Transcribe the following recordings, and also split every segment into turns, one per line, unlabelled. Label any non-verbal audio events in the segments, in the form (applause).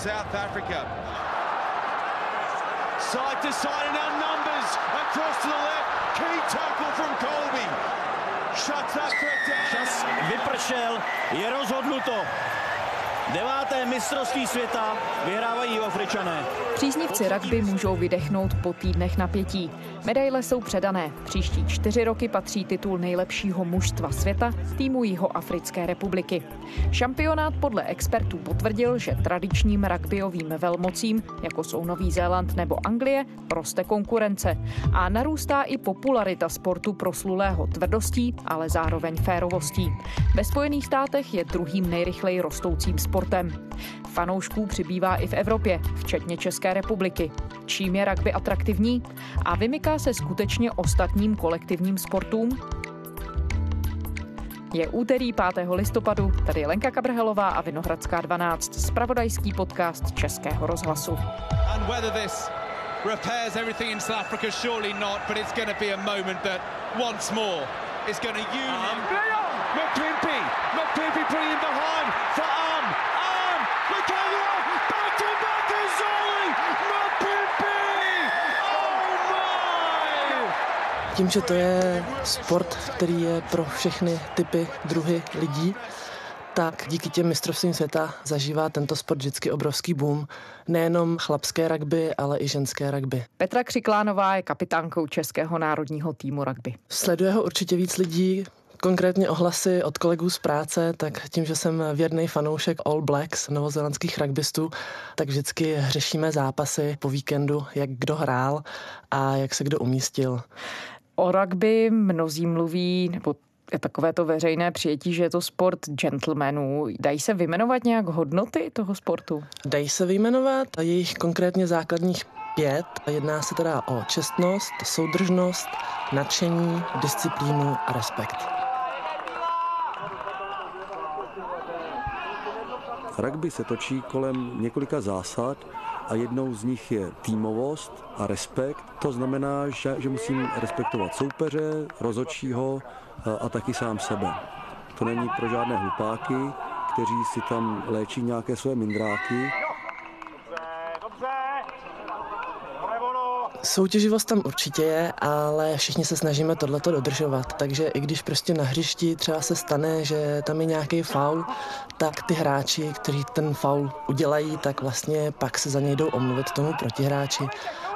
South Africa. Side to side and now numbers across to the left. Key tackle from Colby. Shuts that threat down.
Čas vypršel, je rozhodnuto. Deváté mistrovství světa vyhrávají Afričané.
Příznivci rugby můžou vydechnout po týdnech napětí. Medaile jsou předané. Příští čtyři roky patří titul nejlepšího mužstva světa týmu Jihoafrické republiky. Šampionát podle expertů potvrdil, že tradičním rugbyovým velmocím, jako jsou Nový Zéland nebo Anglie, roste konkurence a narůstá i popularita sportu proslulého tvrdostí, ale zároveň férovostí. Ve Spojených státech je druhým nejrychleji rostoucím sportem. Fanoušků přibývá i v Evropě, včetně České republiky. Čím je rugby atraktivní? A vymyká se skutečně ostatním kolektivním sportům? Je úterý 5. listopadu, tady je Lenka Kabrhelová a Vinohradská 12, spravodajský podcast Českého rozhlasu.
And whether this repairs everything in South Africa, surely not, but it's going to be a moment that once more is going to union. Behind for
Tím, že to je sport, který je pro všechny typy, druhy lidí, tak díky těm mistrovstvím světa zažívá tento sport vždycky obrovský boom. Nejenom chlapské rugby, ale i ženské rugby.
Petra Křiklánová je kapitánkou Českého národního týmu rugby.
Sleduje ho určitě víc lidí, konkrétně ohlasy od kolegů z práce, tak tím, že jsem věrný fanoušek All Blacks, novozelandských rugbystů, tak vždycky řešíme zápasy po víkendu, jak kdo hrál a jak se kdo umístil.
O rugby mnozí mluví, nebo je takové to veřejné přijetí, že je to sport gentlemanů. Dají se vymenovat nějak hodnoty toho sportu?
Dají se vyjmenovat a jejich konkrétně základních pět. Jedná se teda o čestnost, soudržnost, nadšení, disciplínu a respekt.
Rugby se točí kolem několika zásad a jednou z nich je týmovost a respekt. To znamená, že, že musím respektovat soupeře, rozočího a, a taky sám sebe. To není pro žádné hlupáky, kteří si tam léčí nějaké své mindráky.
Soutěživost tam určitě je, ale všichni se snažíme tohleto dodržovat, takže i když prostě na hřišti třeba se stane, že tam je nějaký faul, tak ty hráči, kteří ten faul udělají, tak vlastně pak se za něj jdou omluvit tomu protihráči.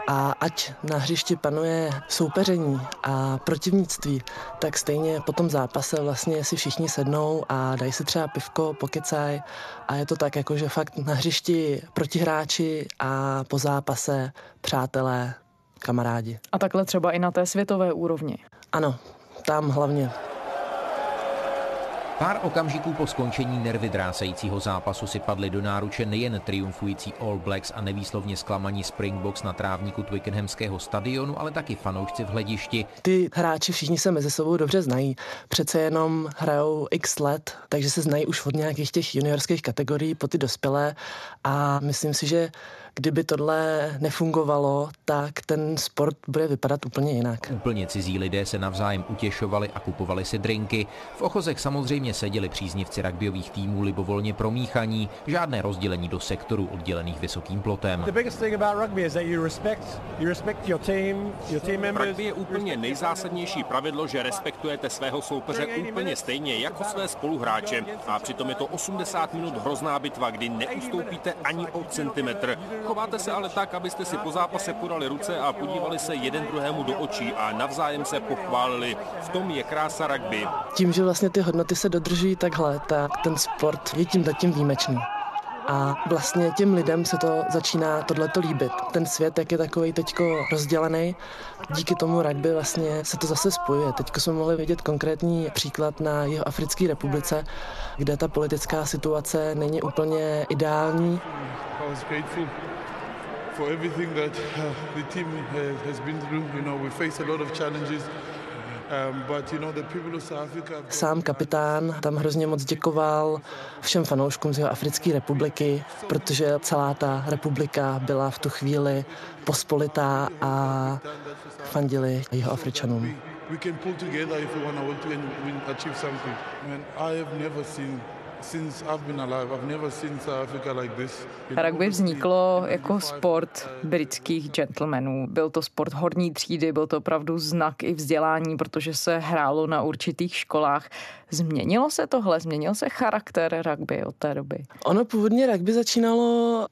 A ať na hřišti panuje soupeření a protivnictví, tak stejně po tom zápase vlastně si všichni sednou a dají si třeba pivko, pokecaj a je to tak jako, že fakt na hřišti protihráči a po zápase přátelé, kamarádi.
A takhle třeba i na té světové úrovni.
Ano, tam hlavně.
Pár okamžiků po skončení nervy drásajícího zápasu si padly do náruče nejen triumfující All Blacks a nevýslovně zklamaní Springboks na trávníku Twickenhamského stadionu, ale taky fanoušci v hledišti.
Ty hráči všichni se mezi sebou dobře znají. Přece jenom hrajou x let, takže se znají už od nějakých těch juniorských kategorií po ty dospělé a myslím si, že kdyby tohle nefungovalo, tak ten sport bude vypadat úplně jinak.
Úplně cizí lidé se navzájem utěšovali a kupovali si drinky. V ochozech samozřejmě seděli příznivci rugbyových týmů libovolně promíchaní, žádné rozdělení do sektorů oddělených vysokým plotem.
V rugby je úplně nejzásadnější pravidlo, že respektujete svého soupeře úplně stejně jako své spoluhráče. A přitom je to 80 minut hrozná bitva, kdy neustoupíte ani o centimetr. Chováte se ale tak, abyste si po zápase podali ruce a podívali se jeden druhému do očí a navzájem se pochválili. V tom je krása rugby.
Tím, že vlastně ty hodnoty se dodržují takhle, tak ten sport je tím zatím výjimečný. A vlastně těm lidem se to začíná tohleto líbit. Ten svět, jak je takový teďko rozdělený, díky tomu rugby vlastně se to zase spojuje. Teďko jsme mohli vidět konkrétní příklad na jeho Africké republice, kde ta politická situace není úplně ideální.
for everything that uh, the team uh, has been through. You know, we face a lot of challenges.
Sám kapitán tam hrozně moc děkoval všem fanouškům z jeho Africké republiky, protože celá ta republika byla v tu chvíli pospolitá a fandili jeho Afričanům.
We can pull together if we want to achieve something. I, mean, I have never seen
Rugby vzniklo jako sport britských gentlemanů. Byl to sport horní třídy, byl to opravdu znak i vzdělání, protože se hrálo na určitých školách. Změnilo se tohle? Změnil se charakter rugby od té doby?
Ono původně rugby začínalo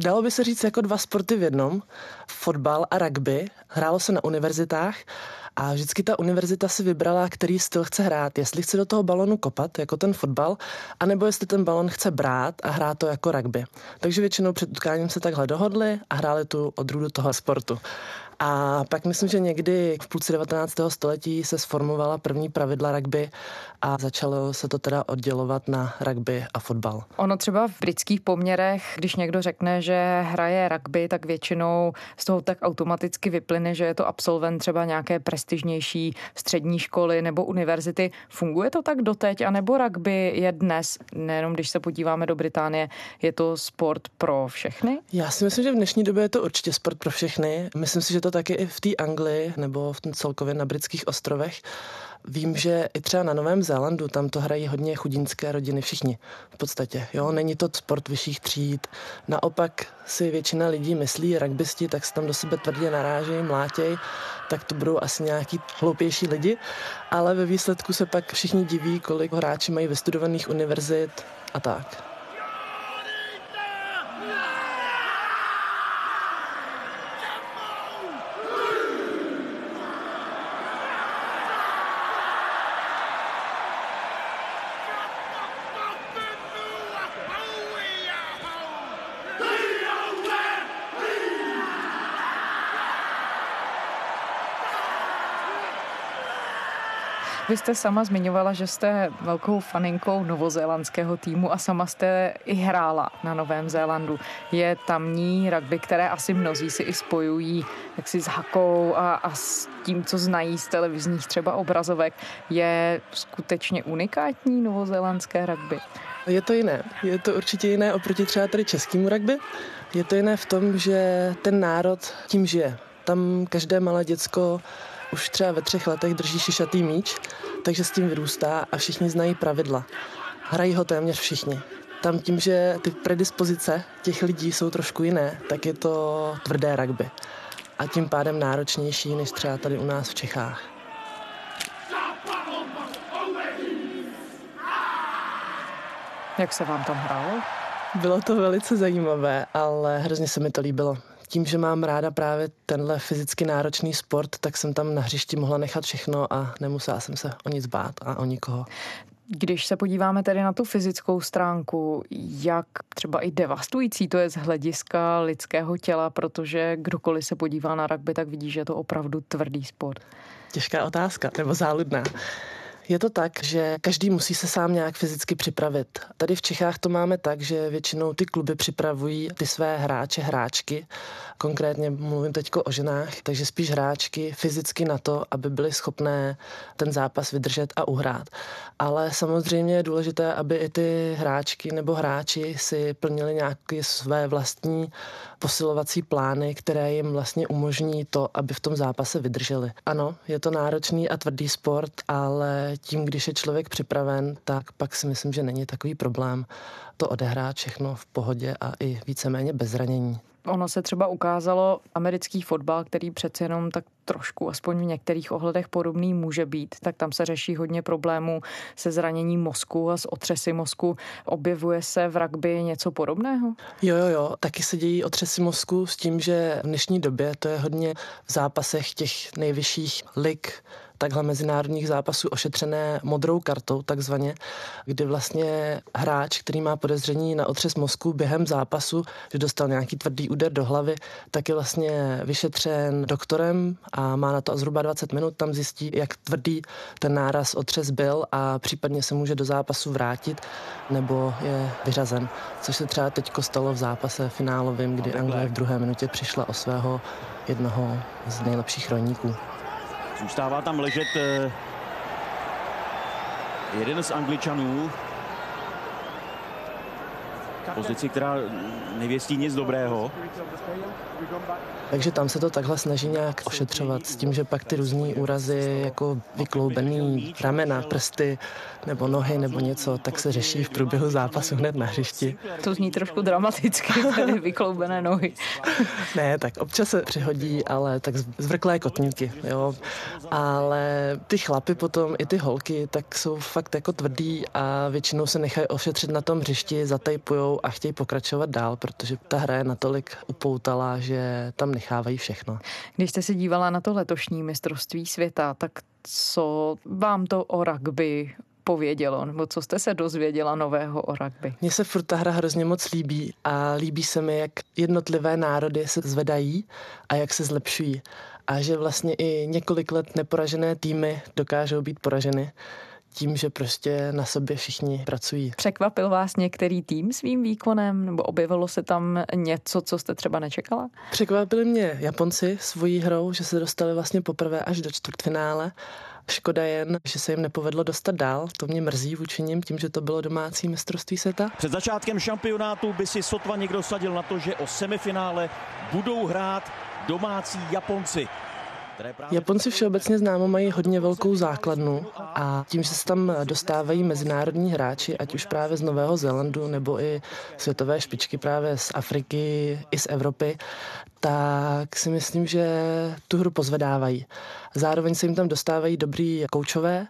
Dalo by se říct jako dva sporty v jednom, fotbal a rugby. Hrálo se na univerzitách a vždycky ta univerzita si vybrala, který styl chce hrát. Jestli chce do toho balonu kopat, jako ten fotbal, anebo jestli ten balon chce brát a hrát to jako rugby. Takže většinou před utkáním se takhle dohodli a hráli tu odrůdu toho sportu. A pak myslím, že někdy v půlce 19. století se sformovala první pravidla rugby a začalo se to teda oddělovat na rugby a fotbal.
Ono třeba v britských poměrech, když někdo řekne, že hraje rugby, tak většinou z toho tak automaticky vyplyne, že je to absolvent třeba nějaké prestižnější střední školy nebo univerzity. Funguje to tak doteď, anebo rugby je dnes, nejenom když se podíváme do Británie, je to sport pro všechny?
Já si myslím, že v dnešní době je to určitě sport pro všechny. Myslím si, že to taky i v té Anglii nebo v tom celkově na britských ostrovech. Vím, že i třeba na Novém Zélandu tam to hrají hodně chudinské rodiny, všichni v podstatě. Jo, není to sport vyšších tříd. Naopak si většina lidí myslí, rugbysti, tak se tam do sebe tvrdě narážejí, mlátěj, tak to budou asi nějaký hloupější lidi, ale ve výsledku se pak všichni diví, kolik hráči mají vystudovaných univerzit a tak.
Vy jste sama zmiňovala, že jste velkou faninkou novozélandského týmu a sama jste i hrála na Novém Zélandu. Je tamní rugby, které asi mnozí si i spojují jaksi s hakou a, a s tím, co znají z televizních třeba obrazovek. Je skutečně unikátní novozélandské rugby?
Je to jiné. Je to určitě jiné oproti třeba tady českému rugby. Je to jiné v tom, že ten národ tím žije. Tam každé malé děcko už třeba ve třech letech drží šišatý míč, takže s tím vyrůstá a všichni znají pravidla. Hrají ho téměř všichni. Tam tím, že ty predispozice těch lidí jsou trošku jiné, tak je to tvrdé rugby. A tím pádem náročnější než třeba tady u nás v Čechách.
Jak se vám tam hrálo?
Bylo to velice zajímavé, ale hrozně se mi to líbilo tím, že mám ráda právě tenhle fyzicky náročný sport, tak jsem tam na hřišti mohla nechat všechno a nemusela jsem se o nic bát a o nikoho.
Když se podíváme tedy na tu fyzickou stránku, jak třeba i devastující to je z hlediska lidského těla, protože kdokoliv se podívá na rugby, tak vidí, že je to opravdu tvrdý sport.
Těžká otázka, nebo záludná. Je to tak, že každý musí se sám nějak fyzicky připravit. Tady v Čechách to máme tak, že většinou ty kluby připravují ty své hráče, hráčky. Konkrétně mluvím teď o ženách, takže spíš hráčky fyzicky na to, aby byly schopné ten zápas vydržet a uhrát. Ale samozřejmě je důležité, aby i ty hráčky nebo hráči si plnili nějaké své vlastní posilovací plány, které jim vlastně umožní to, aby v tom zápase vydrželi. Ano, je to náročný a tvrdý sport, ale tím, když je člověk připraven, tak pak si myslím, že není takový problém to odehrát všechno v pohodě a i víceméně bez zranění.
Ono se třeba ukázalo americký fotbal, který přece jenom tak trošku, aspoň v některých ohledech podobný může být, tak tam se řeší hodně problémů se zraněním mozku a s otřesy mozku. Objevuje se v rugby něco podobného?
Jo, jo, jo. Taky se dějí otřesy mozku s tím, že v dnešní době to je hodně v zápasech těch nejvyšších lig takhle mezinárodních zápasů ošetřené modrou kartou, takzvaně, kdy vlastně hráč, který má podezření na otřes mozku během zápasu, že dostal nějaký tvrdý úder do hlavy, tak je vlastně vyšetřen doktorem a má na to zhruba 20 minut, tam zjistí, jak tvrdý ten náraz otřes byl a případně se může do zápasu vrátit nebo je vyřazen. Což se třeba teď stalo v zápase finálovým, kdy Anglie v druhé minutě přišla o svého jednoho z nejlepších rolníků.
Zůstává tam ležet eh, jeden z Angličanů, pozici, která nevěstí nic dobrého.
Takže tam se to takhle snaží nějak ošetřovat s tím, že pak ty různé úrazy, jako vykloubený ramena, prsty nebo nohy nebo něco, tak se řeší v průběhu zápasu hned na hřišti.
To zní trošku dramaticky, (laughs) tedy vykloubené nohy. (laughs)
ne, tak občas se přihodí, ale tak zvrklé kotníky, jo. Ale ty chlapy potom, i ty holky, tak jsou fakt jako tvrdý a většinou se nechají ošetřit na tom hřišti, zatejpujou a chtějí pokračovat dál, protože ta hra je natolik upoutala, že tam nechávají všechno.
Když jste se dívala na to letošní mistrovství světa, tak co vám to o rugby povědělo, nebo co jste se dozvěděla nového o rugby?
Mně se furt ta hra hrozně moc líbí a líbí se mi, jak jednotlivé národy se zvedají a jak se zlepšují. A že vlastně i několik let neporažené týmy dokážou být poraženy tím, že prostě na sobě všichni pracují.
Překvapil vás některý tým svým výkonem, nebo objevilo se tam něco, co jste třeba nečekala?
Překvapili mě Japonci svojí hrou, že se dostali vlastně poprvé až do čtvrtfinále. Škoda jen, že se jim nepovedlo dostat dál. To mě mrzí vůči nim, tím, že to bylo domácí mistrovství světa.
Před začátkem šampionátu by si sotva někdo sadil na to, že o semifinále budou hrát domácí Japonci.
Japonci všeobecně známo mají hodně velkou základnu a tím, že se tam dostávají mezinárodní hráči, ať už právě z Nového Zélandu nebo i světové špičky právě z Afriky i z Evropy, tak si myslím, že tu hru pozvedávají. Zároveň se jim tam dostávají dobrý koučové,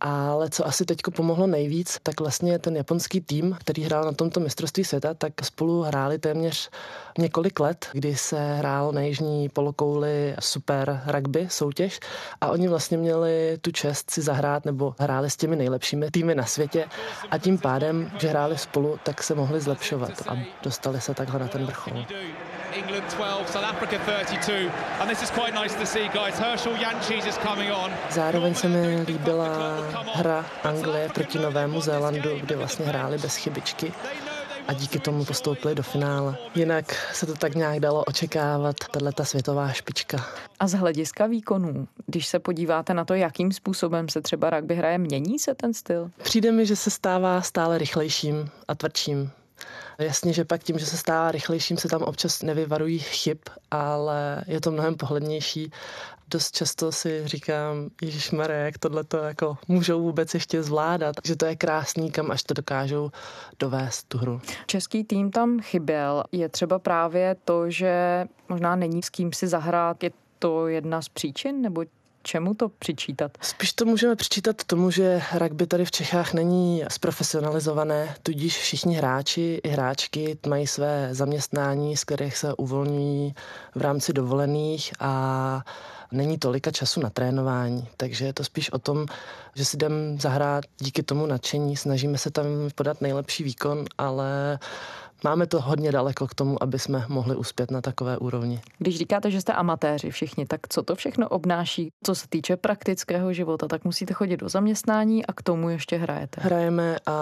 ale co asi teď pomohlo nejvíc, tak vlastně ten japonský tým, který hrál na tomto mistrovství světa, tak spolu hráli téměř několik let, kdy se hrál na jižní polokouli super rugby soutěž a oni vlastně měli tu čest si zahrát nebo hráli s těmi nejlepšími týmy na světě a tím pádem, že hráli spolu, tak se mohli zlepšovat a dostali se takhle na ten vrchol. England 12, South Africa 32. And this is quite nice to see, guys. Herschel Jančíš is coming on. Zároveň se mi líbila hra Anglie proti Novému Zélandu, kde vlastně hráli bez chybičky a díky tomu postoupili do finále. Jinak se to tak nějak dalo očekávat, tahle ta světová špička.
A z hlediska výkonů, když se podíváte na to, jakým způsobem se třeba rugby hraje, mění se ten styl?
Přijde mi, že se stává stále rychlejším a tvrdším. Jasně, že pak tím, že se stává rychlejším, se tam občas nevyvarují chyb, ale je to mnohem pohlednější. Dost často si říkám, Ježíš jak tohle to jako můžou vůbec ještě zvládat, že to je krásný, kam až to dokážou dovést tu hru.
Český tým tam chyběl. Je třeba právě to, že možná není s kým si zahrát. Je to jedna z příčin, nebo čemu to přičítat?
Spíš to můžeme přičítat tomu, že rugby tady v Čechách není zprofesionalizované, tudíž všichni hráči i hráčky mají své zaměstnání, z kterých se uvolňují v rámci dovolených a není tolika času na trénování, takže je to spíš o tom, že si jdem zahrát díky tomu nadšení, snažíme se tam podat nejlepší výkon, ale máme to hodně daleko k tomu, aby jsme mohli uspět na takové úrovni.
Když říkáte, že jste amatéři všichni, tak co to všechno obnáší? Co se týče praktického života, tak musíte chodit do zaměstnání a k tomu ještě hrajete.
Hrajeme a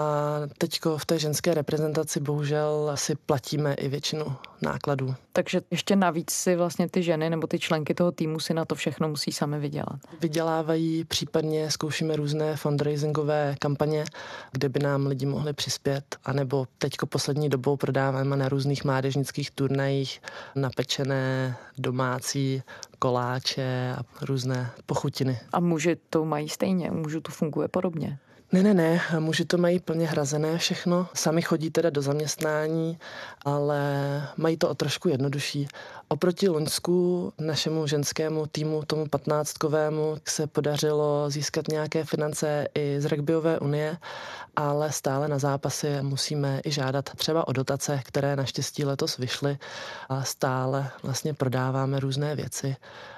teďko v té ženské reprezentaci bohužel si platíme i většinu nákladů.
Takže ještě navíc si vlastně ty ženy nebo ty členky toho týmu si na to všechno musí sami vydělat.
Vydělávají, případně zkoušíme různé fundraisingové kampaně, kde by nám lidi mohli přispět, anebo teďko poslední dobou prodáváme na různých mládežnických turnajích napečené domácí koláče a různé pochutiny.
A muži to mají stejně, mužu to funguje podobně.
Ne, ne, ne, muži to mají plně hrazené všechno, sami chodí teda do zaměstnání, ale mají to o trošku jednodušší. Oproti Loňsku našemu ženskému týmu, tomu patnáctkovému, se podařilo získat nějaké finance i z rugbyové unie, ale stále na zápasy musíme i žádat třeba o dotace, které naštěstí letos vyšly a stále vlastně prodáváme různé věci,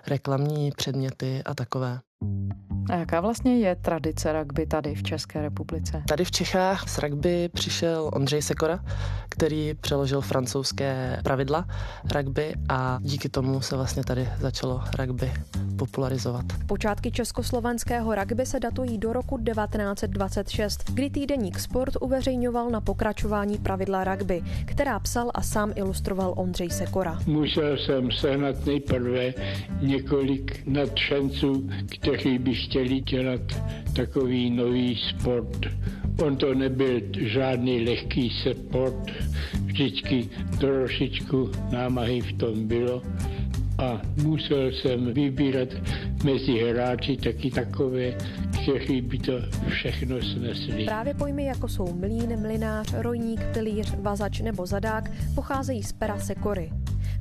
reklamní předměty a takové.
A jaká vlastně je tradice rugby tady v České republice?
Tady v Čechách z rugby přišel Ondřej Sekora, který přeložil francouzské pravidla rugby a díky tomu se vlastně tady začalo rugby popularizovat.
Počátky československého rugby se datují do roku 1926, kdy týdeník Sport uveřejňoval na pokračování pravidla rugby, která psal a sám ilustroval Ondřej Sekora.
Musel jsem sehnat nejprve několik nadšenců, kteří by chtěli dělat takový nový sport. On to nebyl žádný lehký sport, vždycky trošičku námahy v tom bylo a musel jsem vybírat mezi hráči taky takové, kteří by to všechno snesli.
Právě pojmy jako jsou mlín, mlinář, rojník, pilíř, vazač nebo zadák pocházejí z pera Sekory.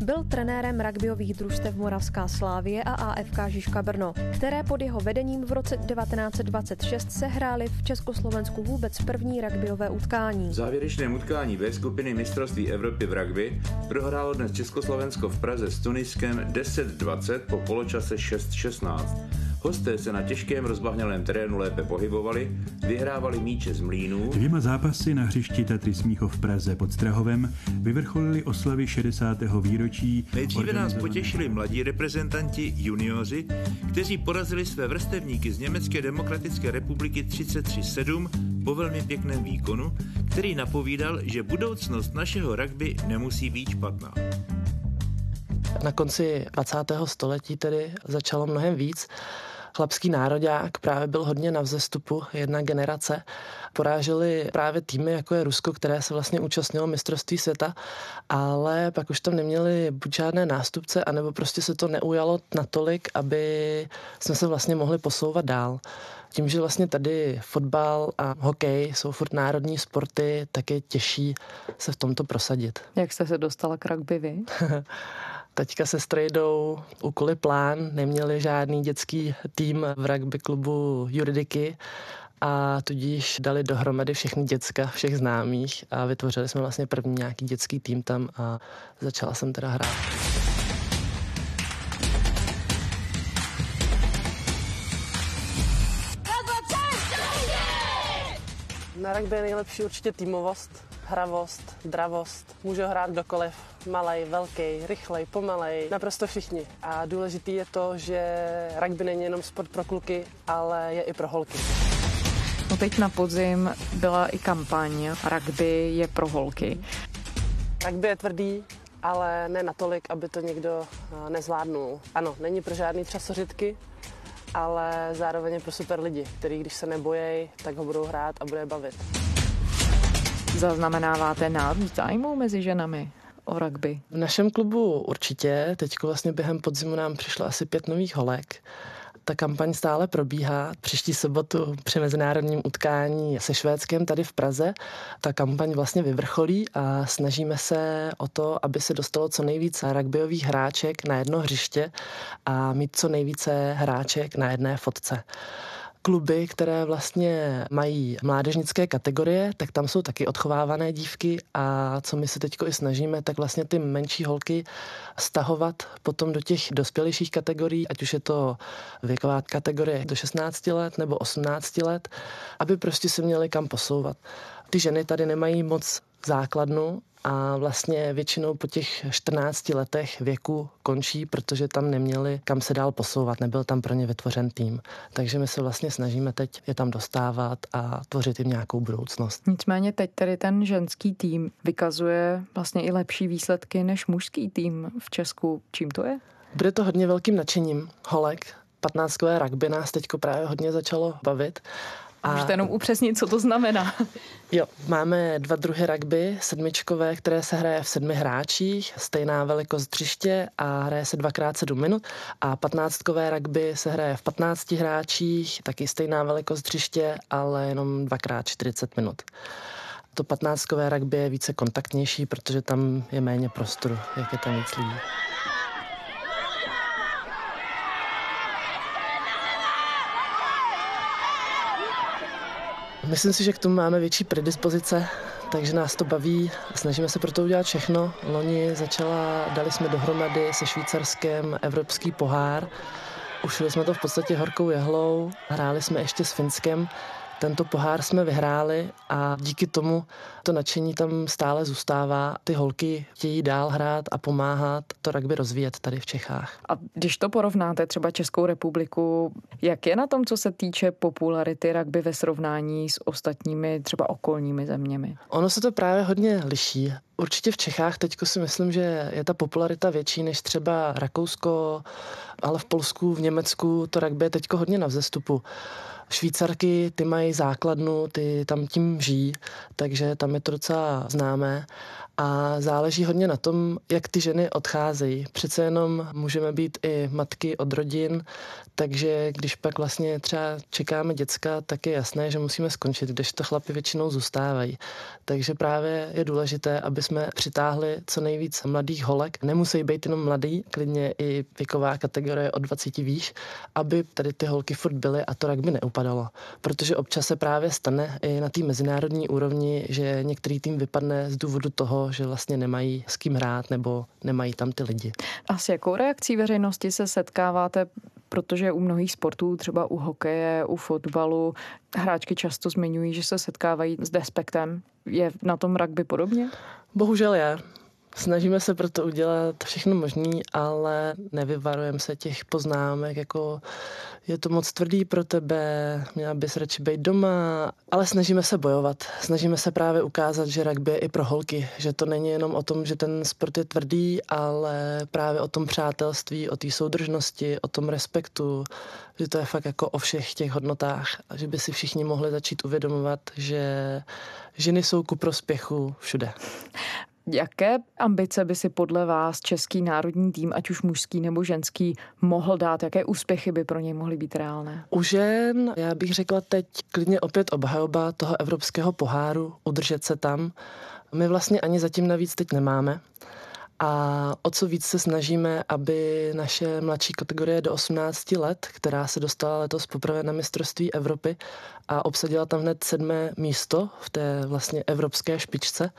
Byl trenérem rugbyových družstev Moravská Slávie a AFK Žižka Brno, které pod jeho vedením v roce 1926 sehrály v Československu vůbec první rugbyové utkání.
V závěrečném utkání ve skupiny mistrovství Evropy v rugby prohrálo dnes Československo v Praze s Tuniskem 10-20 po poločase 6-16. Hosté se na těžkém rozbahnělém terénu lépe pohybovali, vyhrávali míče z mlínů.
Dvěma zápasy na hřišti Tatry Smíchov v Praze pod Strahovem vyvrcholili oslavy 60. výročí.
Nejdříve nás potěšili mladí reprezentanti junioři, kteří porazili své vrstevníky z Německé demokratické republiky 33-7 po velmi pěkném výkonu, který napovídal, že budoucnost našeho rugby nemusí být špatná.
Na konci 20. století tedy začalo mnohem víc. Chlapský národák právě byl hodně na vzestupu, jedna generace. Poráželi právě týmy, jako je Rusko, které se vlastně účastnilo mistrovství světa, ale pak už tam neměli buď žádné nástupce, anebo prostě se to neujalo natolik, aby jsme se vlastně mohli posouvat dál. Tím, že vlastně tady fotbal a hokej jsou furt národní sporty, tak je těžší se v tomto prosadit.
Jak jste se dostala k rugby vy? (laughs)
Teďka se strejdou úkoly plán, neměli žádný dětský tým v rugby klubu Juridiky a tudíž dali dohromady všechny děcka, všech známých a vytvořili jsme vlastně první nějaký dětský tým tam a začala jsem teda hrát. Na rugby je nejlepší určitě týmovost, hravost, dravost. Může hrát kdokoliv, malej, velký, rychlej, pomalej, naprosto všichni. A důležitý je to, že rugby není jenom sport pro kluky, ale je i pro holky.
No teď na podzim byla i kampaň Rugby je pro holky.
Rugby je tvrdý, ale ne natolik, aby to někdo nezvládnul. Ano, není pro žádný třasořitky, ale zároveň je pro super lidi, který když se nebojí, tak ho budou hrát a bude je bavit.
Zaznamenáváte nárůst zájmu mezi ženami o rugby?
V našem klubu určitě. Teď vlastně během podzimu nám přišlo asi pět nových holek. Ta kampaň stále probíhá. Příští sobotu při mezinárodním utkání se Švédskem tady v Praze ta kampaň vlastně vyvrcholí a snažíme se o to, aby se dostalo co nejvíce rugbyových hráček na jedno hřiště a mít co nejvíce hráček na jedné fotce kluby, které vlastně mají mládežnické kategorie, tak tam jsou taky odchovávané dívky a co my se teď i snažíme, tak vlastně ty menší holky stahovat potom do těch dospělejších kategorií, ať už je to věková kategorie do 16 let nebo 18 let, aby prostě se měli kam posouvat. Ty ženy tady nemají moc základnu a vlastně většinou po těch 14 letech věku končí, protože tam neměli kam se dál posouvat, nebyl tam pro ně vytvořen tým. Takže my se vlastně snažíme teď je tam dostávat a tvořit jim nějakou budoucnost.
Nicméně teď tedy ten ženský tým vykazuje vlastně i lepší výsledky než mužský tým v Česku. Čím to je?
Bude to hodně velkým nadšením holek. 15 rugby nás teďko právě hodně začalo bavit
a... Můžete jenom upřesnit, co to znamená. (laughs)
Jo, máme dva druhy rugby, sedmičkové, které se hraje v sedmi hráčích, stejná velikost dřiště a hraje se dvakrát sedm minut. A patnáctkové rugby se hraje v patnácti hráčích, taky stejná velikost dřiště, ale jenom dvakrát 40 minut. To patnáctkové rugby je více kontaktnější, protože tam je méně prostoru, jak je tam víc lidí. Myslím si, že k tomu máme větší predispozice, takže nás to baví. Snažíme se pro to udělat všechno. Loni začala, dali jsme dohromady se Švýcarskem evropský pohár. Ušili jsme to v podstatě horkou jehlou, hráli jsme ještě s Finskem, tento pohár jsme vyhráli a díky tomu to nadšení tam stále zůstává. Ty holky chtějí dál hrát a pomáhat to rugby rozvíjet tady v Čechách.
A když to porovnáte třeba Českou republiku, jak je na tom, co se týče popularity rugby ve srovnání s ostatními třeba okolními zeměmi?
Ono se to právě hodně liší. Určitě v Čechách teď si myslím, že je ta popularita větší než třeba Rakousko, ale v Polsku, v Německu to rugby je teď hodně na vzestupu. Švýcarky, ty mají základnu, ty tam tím žijí, takže tam je to docela známé a záleží hodně na tom, jak ty ženy odcházejí. Přece jenom můžeme být i matky od rodin, takže když pak vlastně třeba čekáme děcka, tak je jasné, že musíme skončit, když to chlapi většinou zůstávají. Takže právě je důležité, aby jsme přitáhli co nejvíc mladých holek. Nemusí být jenom mladý, klidně i věková kategorie od 20 výš, aby tady ty holky furt byly a to by neupadalo. Protože občas se právě stane i na té mezinárodní úrovni, že některý tým vypadne z důvodu toho, že vlastně nemají s kým hrát nebo nemají tam ty lidi.
A s jakou reakcí veřejnosti se setkáváte protože u mnohých sportů, třeba u hokeje, u fotbalu, hráčky často zmiňují, že se setkávají s despektem. Je na tom rugby podobně?
Bohužel je. Snažíme se proto udělat všechno možné, ale nevyvarujeme se těch poznámek, jako je to moc tvrdý pro tebe, měla bys radši být doma, ale snažíme se bojovat. Snažíme se právě ukázat, že rugby je i pro holky, že to není jenom o tom, že ten sport je tvrdý, ale právě o tom přátelství, o té soudržnosti, o tom respektu, že to je fakt jako o všech těch hodnotách a že by si všichni mohli začít uvědomovat, že ženy jsou ku prospěchu všude.
Jaké ambice by si podle vás český národní tým, ať už mužský nebo ženský, mohl dát? Jaké úspěchy by pro něj mohly být reálné?
U žen, já bych řekla teď klidně opět obhajoba toho evropského poháru, udržet se tam. My vlastně ani zatím navíc teď nemáme. A o co víc se snažíme, aby naše mladší kategorie do 18 let, která se dostala letos poprvé na mistrovství Evropy a obsadila tam hned sedmé místo v té vlastně evropské špičce,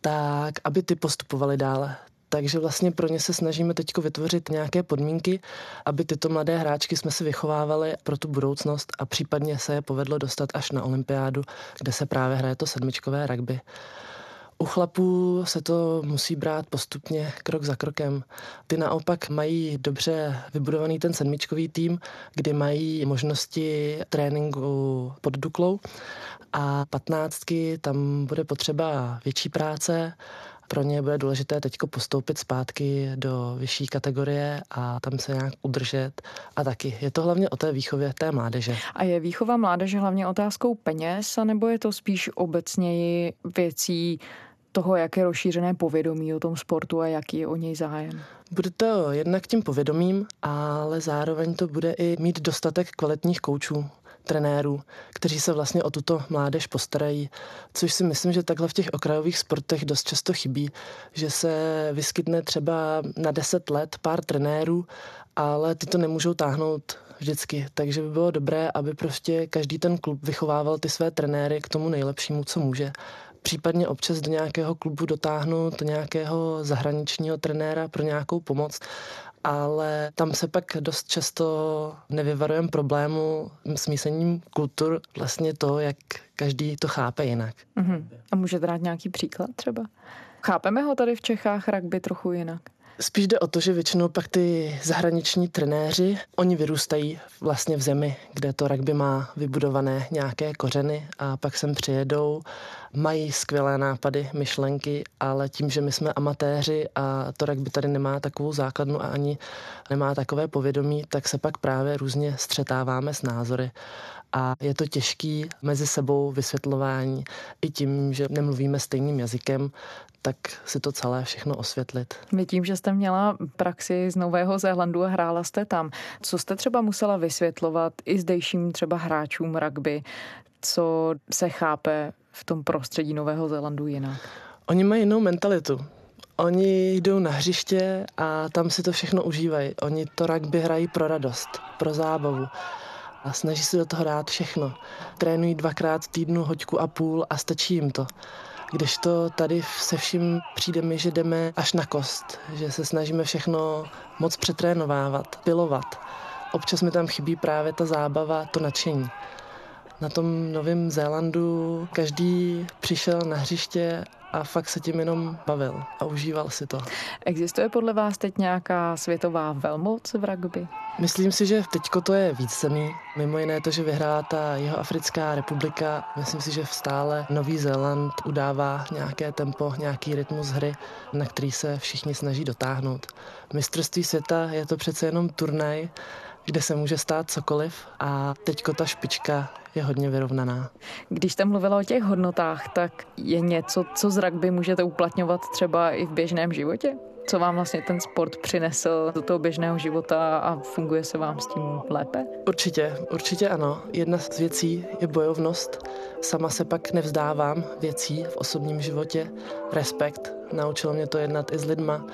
tak aby ty postupovaly dále. Takže vlastně pro ně se snažíme teď vytvořit nějaké podmínky, aby tyto mladé hráčky jsme si vychovávali pro tu budoucnost a případně se je povedlo dostat až na olympiádu, kde se právě hraje to sedmičkové rugby. U chlapů se to musí brát postupně, krok za krokem. Ty naopak mají dobře vybudovaný ten sedmičkový tým, kdy mají možnosti tréninku pod Duklou a patnáctky tam bude potřeba větší práce, pro ně bude důležité teď postoupit zpátky do vyšší kategorie a tam se nějak udržet. A taky je to hlavně o té výchově té mládeže.
A je výchova mládeže hlavně otázkou peněz, nebo je to spíš obecněji věcí toho, jak je rozšířené povědomí o tom sportu a jaký je o něj zájem?
Bude to jednak tím povědomím, ale zároveň to bude i mít dostatek kvalitních koučů, trenérů, kteří se vlastně o tuto mládež postarají, což si myslím, že takhle v těch okrajových sportech dost často chybí, že se vyskytne třeba na 10 let pár trenérů, ale ty to nemůžou táhnout vždycky, takže by bylo dobré, aby prostě každý ten klub vychovával ty své trenéry k tomu nejlepšímu, co může případně občas do nějakého klubu dotáhnout nějakého zahraničního trenéra pro nějakou pomoc, ale tam se pak dost často nevyvarujeme problému s mísením kultur, vlastně to, jak každý to chápe jinak.
Uh-huh. A můžete dát nějaký příklad třeba? Chápeme ho tady v Čechách rugby trochu jinak?
Spíš jde o to, že většinou pak ty zahraniční trenéři, oni vyrůstají vlastně v zemi, kde to rugby má vybudované nějaké kořeny a pak sem přijedou, mají skvělé nápady, myšlenky, ale tím, že my jsme amatéři a to rugby tady nemá takovou základnu a ani nemá takové povědomí, tak se pak právě různě střetáváme s názory. A je to těžký mezi sebou vysvětlování. I tím, že nemluvíme stejným jazykem, tak si to celé všechno osvětlit.
Vy tím, že jste měla praxi z Nového Zélandu a hrála jste tam, co jste třeba musela vysvětlovat i zdejším třeba hráčům rugby, co se chápe v tom prostředí Nového Zélandu jinak?
Oni mají jinou mentalitu. Oni jdou na hřiště a tam si to všechno užívají. Oni to rugby hrají pro radost, pro zábavu a snaží se do toho dát všechno. Trénují dvakrát týdnu hoďku a půl a stačí jim to. Kdežto tady se vším přijde mi, že jdeme až na kost, že se snažíme všechno moc přetrénovávat, pilovat. Občas mi tam chybí právě ta zábava, to nadšení. Na tom Novém Zélandu každý přišel na hřiště a fakt se tím jenom bavil a užíval si to.
Existuje podle vás teď nějaká světová velmoc v rugby?
Myslím si, že teďko to je víc zemí. Mimo jiné to, že vyhrála ta jeho Africká republika. Myslím si, že stále Nový Zéland udává nějaké tempo, nějaký rytmus hry, na který se všichni snaží dotáhnout. Mistrovství světa je to přece jenom turnaj, kde se může stát cokoliv a teďko ta špička je hodně vyrovnaná.
Když jste mluvila o těch hodnotách, tak je něco, co z rugby můžete uplatňovat třeba i v běžném životě? Co vám vlastně ten sport přinesl do toho běžného života a funguje se vám s tím lépe?
Určitě, určitě ano. Jedna z věcí je bojovnost. Sama se pak nevzdávám věcí v osobním životě. Respekt. Naučilo mě to jednat i s lidma.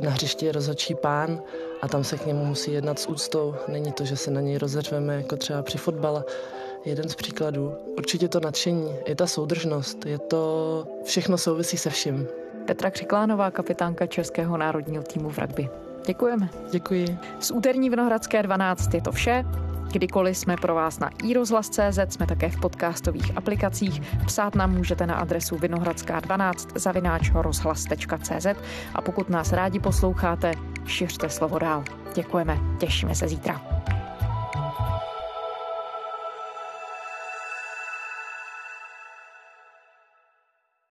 Na hřišti je rozhodčí pán a tam se k němu musí jednat s úctou. Není to, že se na něj rozeřveme jako třeba při fotbale. Jeden z příkladů. Určitě to nadšení, je ta soudržnost, je to všechno souvisí se vším.
Petra Křiklánová, kapitánka Českého národního týmu v rugby. Děkujeme.
Děkuji.
Z úterní Vinohradské 12 je to vše. Kdykoliv jsme pro vás na iRozhlas.cz, jsme také v podcastových aplikacích. Psát nám můžete na adresu vinohradská12 zavináč rozhlas.cz a pokud nás rádi posloucháte, šiřte slovo dál. Děkujeme, těšíme se zítra.